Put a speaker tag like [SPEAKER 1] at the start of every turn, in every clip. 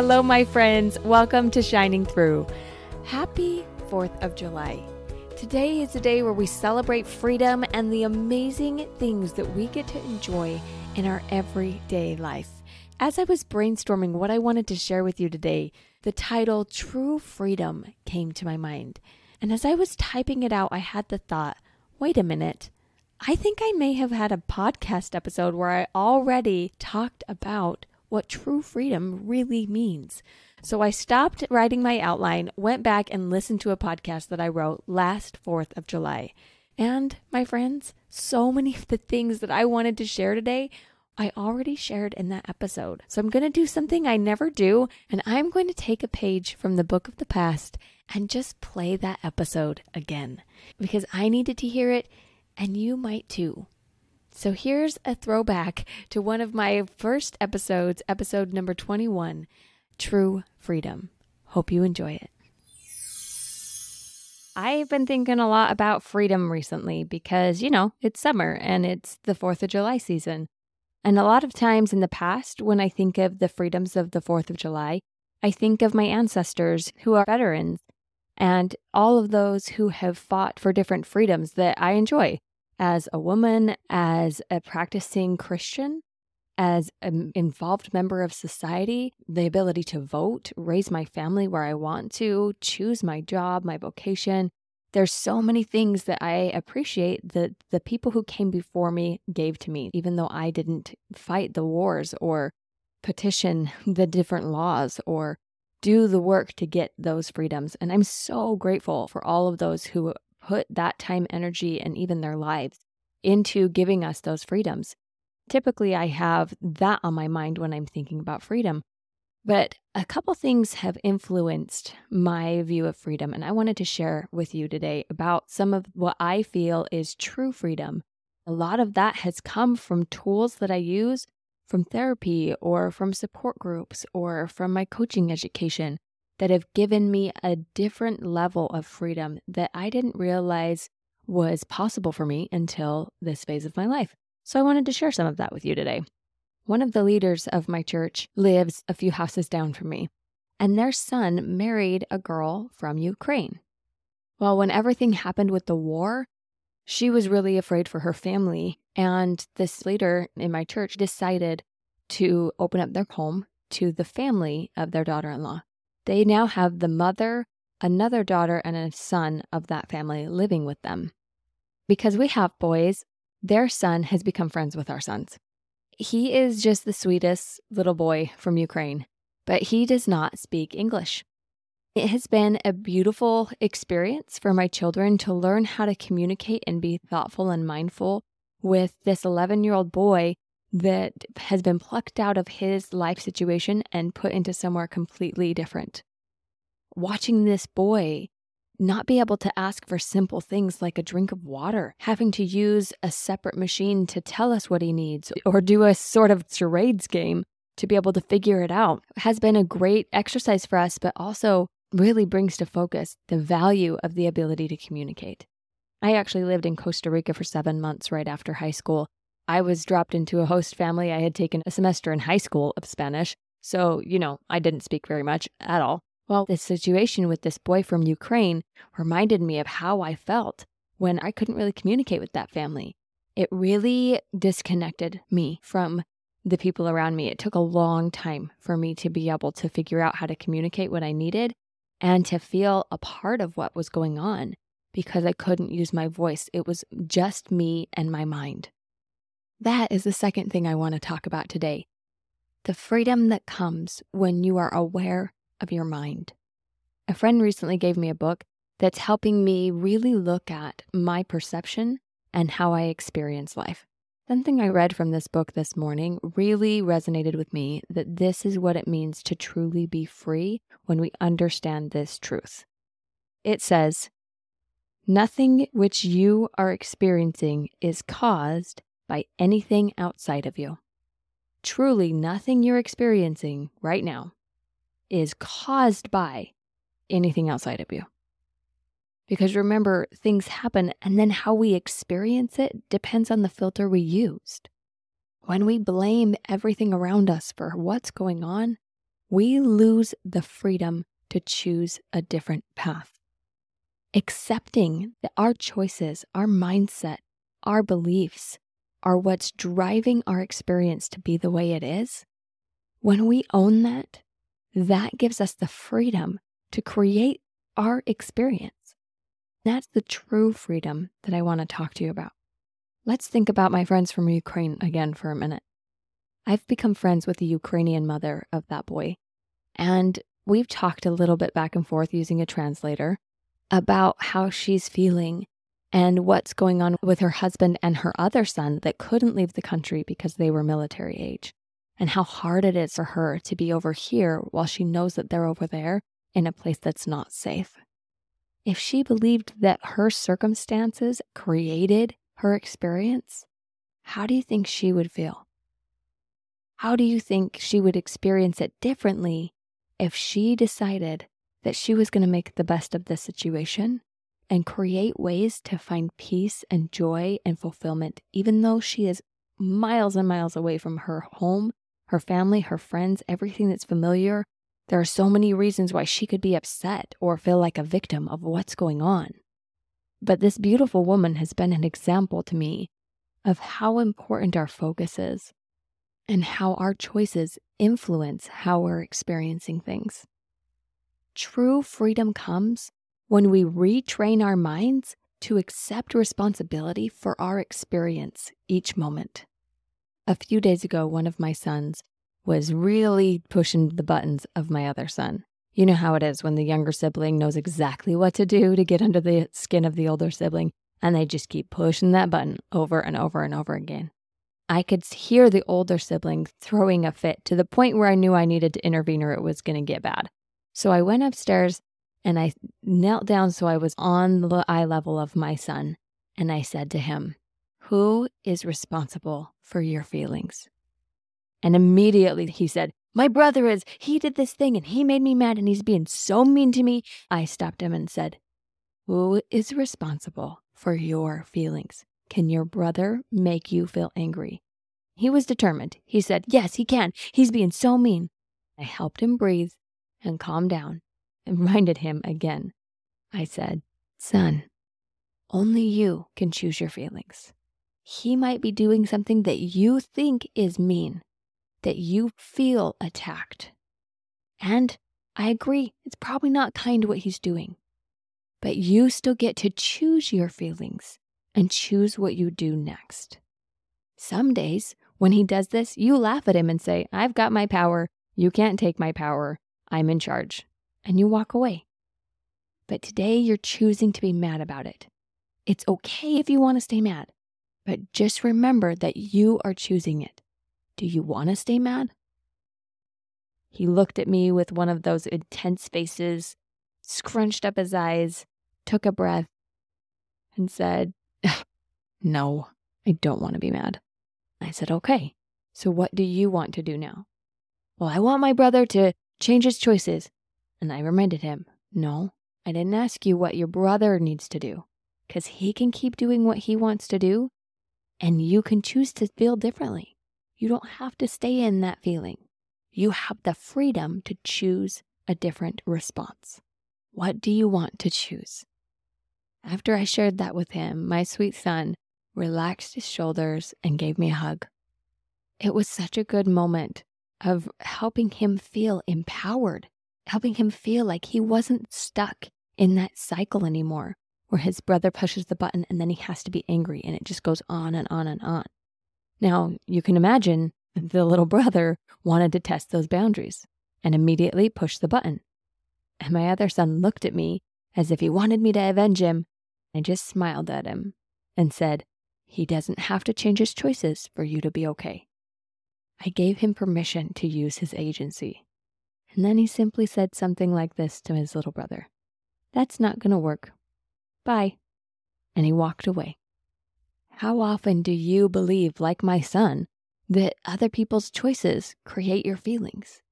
[SPEAKER 1] Hello, my friends. Welcome to Shining Through. Happy 4th of July. Today is a day where we celebrate freedom and the amazing things that we get to enjoy in our everyday life. As I was brainstorming what I wanted to share with you today, the title True Freedom came to my mind. And as I was typing it out, I had the thought wait a minute. I think I may have had a podcast episode where I already talked about what true freedom really means. So I stopped writing my outline, went back and listened to a podcast that I wrote last 4th of July. And my friends, so many of the things that I wanted to share today, I already shared in that episode. So I'm going to do something I never do, and I'm going to take a page from the book of the past and just play that episode again because I needed to hear it and you might too. So here's a throwback to one of my first episodes, episode number 21 True Freedom. Hope you enjoy it. I've been thinking a lot about freedom recently because, you know, it's summer and it's the 4th of July season. And a lot of times in the past, when I think of the freedoms of the 4th of July, I think of my ancestors who are veterans and all of those who have fought for different freedoms that I enjoy as a woman, as a practicing Christian, as an involved member of society, the ability to vote, raise my family where I want to, choose my job, my vocation. There's so many things that I appreciate that the people who came before me gave to me, even though I didn't fight the wars or petition the different laws or do the work to get those freedoms. And I'm so grateful for all of those who put that time, energy, and even their lives into giving us those freedoms. Typically, I have that on my mind when I'm thinking about freedom. But a couple things have influenced my view of freedom, and I wanted to share with you today about some of what I feel is true freedom. A lot of that has come from tools that I use from therapy or from support groups or from my coaching education that have given me a different level of freedom that I didn't realize was possible for me until this phase of my life. So I wanted to share some of that with you today. One of the leaders of my church lives a few houses down from me, and their son married a girl from Ukraine. Well, when everything happened with the war, she was really afraid for her family. And this leader in my church decided to open up their home to the family of their daughter in law. They now have the mother, another daughter, and a son of that family living with them. Because we have boys, their son has become friends with our sons. He is just the sweetest little boy from Ukraine, but he does not speak English. It has been a beautiful experience for my children to learn how to communicate and be thoughtful and mindful with this 11 year old boy that has been plucked out of his life situation and put into somewhere completely different. Watching this boy not be able to ask for simple things like a drink of water, having to use a separate machine to tell us what he needs, or do a sort of charades game to be able to figure it out has been a great exercise for us, but also really brings to focus the value of the ability to communicate. I actually lived in Costa Rica for seven months right after high school, I was dropped into a host family. I had taken a semester in high school of Spanish. So, you know, I didn't speak very much at all. Well, this situation with this boy from Ukraine reminded me of how I felt when I couldn't really communicate with that family. It really disconnected me from the people around me. It took a long time for me to be able to figure out how to communicate what I needed and to feel a part of what was going on because I couldn't use my voice. It was just me and my mind. That is the second thing I want to talk about today the freedom that comes when you are aware of your mind. A friend recently gave me a book that's helping me really look at my perception and how I experience life. Something I read from this book this morning really resonated with me that this is what it means to truly be free when we understand this truth. It says, Nothing which you are experiencing is caused by anything outside of you. Truly, nothing you're experiencing right now is caused by anything outside of you. Because remember, things happen, and then how we experience it depends on the filter we used. When we blame everything around us for what's going on, we lose the freedom to choose a different path. Accepting that our choices, our mindset, our beliefs are what's driving our experience to be the way it is, when we own that, that gives us the freedom to create our experience. That's the true freedom that I want to talk to you about. Let's think about my friends from Ukraine again for a minute. I've become friends with the Ukrainian mother of that boy, and we've talked a little bit back and forth using a translator about how she's feeling and what's going on with her husband and her other son that couldn't leave the country because they were military age, and how hard it is for her to be over here while she knows that they're over there in a place that's not safe. If she believed that her circumstances created her experience, how do you think she would feel? How do you think she would experience it differently if she decided that she was going to make the best of this situation and create ways to find peace and joy and fulfillment, even though she is miles and miles away from her home, her family, her friends, everything that's familiar. There are so many reasons why she could be upset or feel like a victim of what's going on. But this beautiful woman has been an example to me of how important our focus is and how our choices influence how we're experiencing things. True freedom comes when we retrain our minds to accept responsibility for our experience each moment. A few days ago, one of my sons was really pushing the buttons of my other son. You know how it is when the younger sibling knows exactly what to do to get under the skin of the older sibling, and they just keep pushing that button over and over and over again. I could hear the older sibling throwing a fit to the point where I knew I needed to intervene or it was going to get bad. So I went upstairs and I knelt down so I was on the eye level of my son. And I said to him, Who is responsible for your feelings? And immediately he said, My brother is. He did this thing and he made me mad and he's being so mean to me. I stopped him and said, Who is responsible for your feelings? Can your brother make you feel angry? He was determined. He said, Yes, he can. He's being so mean. I helped him breathe and calm down and reminded him again. I said, Son, only you can choose your feelings. He might be doing something that you think is mean, that you feel attacked. And I agree, it's probably not kind what he's doing. But you still get to choose your feelings and choose what you do next. Some days, when he does this, you laugh at him and say, I've got my power. You can't take my power. I'm in charge. And you walk away. But today you're choosing to be mad about it. It's okay if you want to stay mad, but just remember that you are choosing it. Do you want to stay mad? He looked at me with one of those intense faces, scrunched up his eyes, took a breath, and said, No, I don't want to be mad. I said, Okay, so what do you want to do now? Well, I want my brother to change his choices. And I reminded him, No, I didn't ask you what your brother needs to do, because he can keep doing what he wants to do, and you can choose to feel differently. You don't have to stay in that feeling. You have the freedom to choose a different response. What do you want to choose? After I shared that with him, my sweet son relaxed his shoulders and gave me a hug. It was such a good moment of helping him feel empowered, helping him feel like he wasn't stuck in that cycle anymore where his brother pushes the button and then he has to be angry and it just goes on and on and on. Now, you can imagine the little brother wanted to test those boundaries and immediately pushed the button. And my other son looked at me as if he wanted me to avenge him. I just smiled at him and said, He doesn't have to change his choices for you to be okay. I gave him permission to use his agency. And then he simply said something like this to his little brother That's not going to work. Bye. And he walked away. How often do you believe, like my son, that other people's choices create your feelings?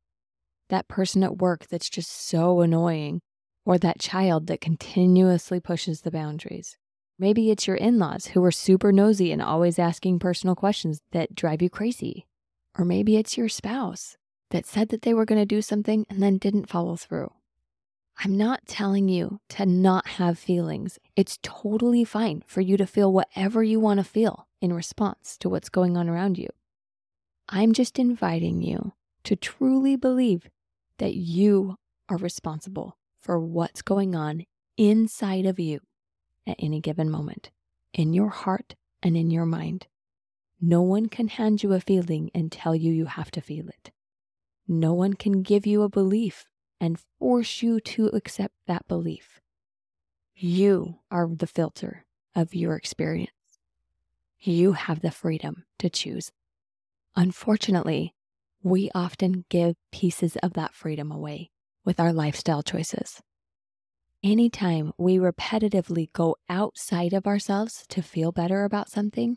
[SPEAKER 1] That person at work that's just so annoying, or that child that continuously pushes the boundaries. Maybe it's your in laws who are super nosy and always asking personal questions that drive you crazy. Or maybe it's your spouse that said that they were going to do something and then didn't follow through. I'm not telling you to not have feelings. It's totally fine for you to feel whatever you want to feel in response to what's going on around you. I'm just inviting you to truly believe that you are responsible for what's going on inside of you at any given moment, in your heart and in your mind. No one can hand you a feeling and tell you you have to feel it. No one can give you a belief and force you to accept that belief. You are the filter of your experience. You have the freedom to choose. Unfortunately, we often give pieces of that freedom away with our lifestyle choices. Anytime we repetitively go outside of ourselves to feel better about something,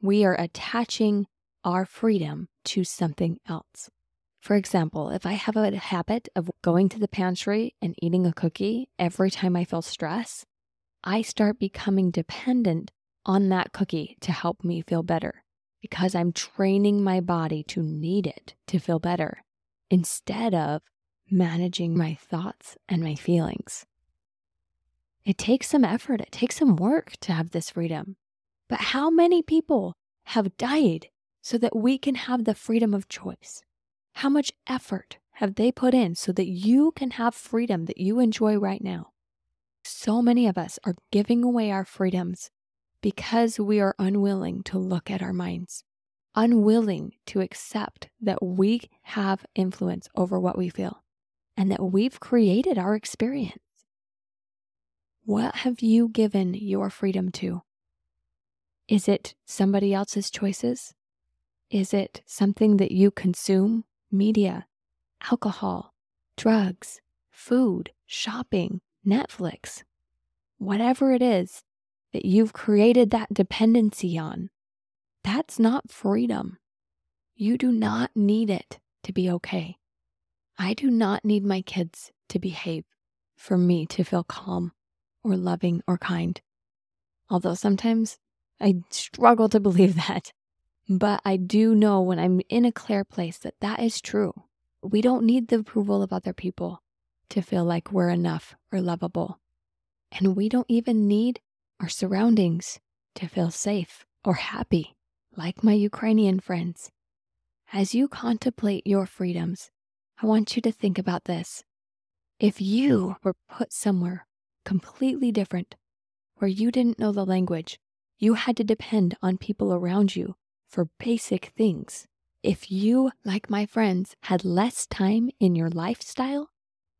[SPEAKER 1] we are attaching our freedom to something else. For example, if I have a habit of going to the pantry and eating a cookie every time I feel stress, I start becoming dependent on that cookie to help me feel better because I'm training my body to need it to feel better instead of managing my thoughts and my feelings. It takes some effort, it takes some work to have this freedom. But how many people have died so that we can have the freedom of choice? How much effort have they put in so that you can have freedom that you enjoy right now? So many of us are giving away our freedoms because we are unwilling to look at our minds, unwilling to accept that we have influence over what we feel and that we've created our experience. What have you given your freedom to? Is it somebody else's choices? Is it something that you consume? Media, alcohol, drugs, food, shopping, Netflix, whatever it is that you've created that dependency on, that's not freedom. You do not need it to be okay. I do not need my kids to behave for me to feel calm or loving or kind. Although sometimes I struggle to believe that. But I do know when I'm in a clear place that that is true. We don't need the approval of other people to feel like we're enough or lovable. And we don't even need our surroundings to feel safe or happy, like my Ukrainian friends. As you contemplate your freedoms, I want you to think about this. If you were put somewhere completely different, where you didn't know the language, you had to depend on people around you for basic things. If you, like my friends, had less time in your lifestyle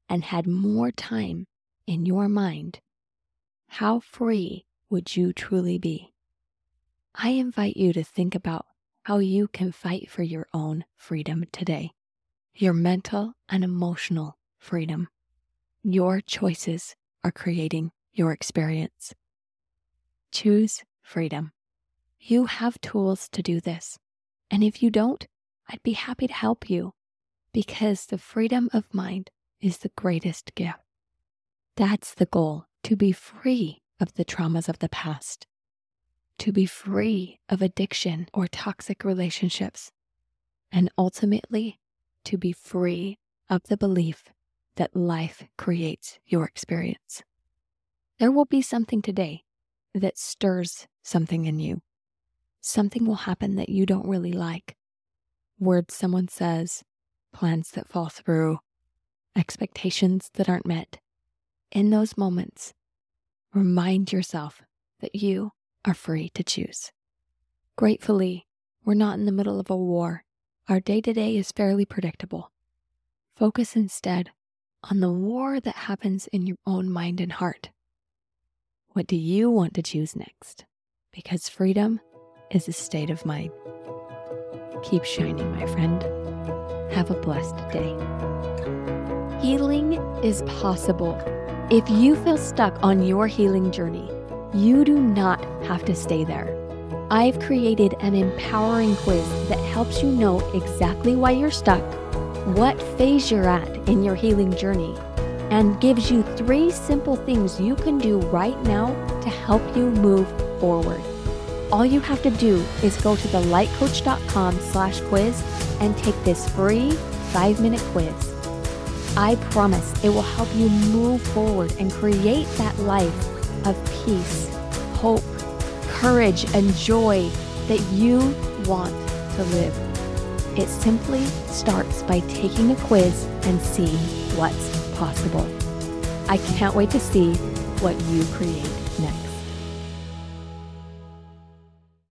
[SPEAKER 1] and had more time in your mind, how free would you truly be? I invite you to think about how you can fight for your own freedom today, your mental and emotional freedom. Your choices are creating your experience. Choose freedom. You have tools to do this. And if you don't, I'd be happy to help you because the freedom of mind is the greatest gift. That's the goal to be free of the traumas of the past, to be free of addiction or toxic relationships, and ultimately to be free of the belief that life creates your experience. There will be something today that stirs something in you something will happen that you don't really like. Words someone says, plans that fall through, expectations that aren't met. In those moments, remind yourself that you are free to choose. Gratefully, we're not in the middle of a war. Our day to day is fairly predictable. Focus instead on the war that happens in your own mind and heart. What do you want to choose next? Because freedom is a state of mind. Keep shining, my friend. Have a blessed day. Healing is possible. If you feel stuck on your healing journey, you do not have to stay there. I've created an empowering quiz that helps you know exactly why you're stuck, what phase you're at in your healing journey, and gives you three simple things you can do right now to help you move forward all you have to do is go to thelightcoach.com slash quiz and take this free five minute quiz. I promise it will help you move forward and create that life of peace, hope, courage, and joy that you want to live. It simply starts by taking a quiz and seeing what's possible. I can't wait to see what you create next.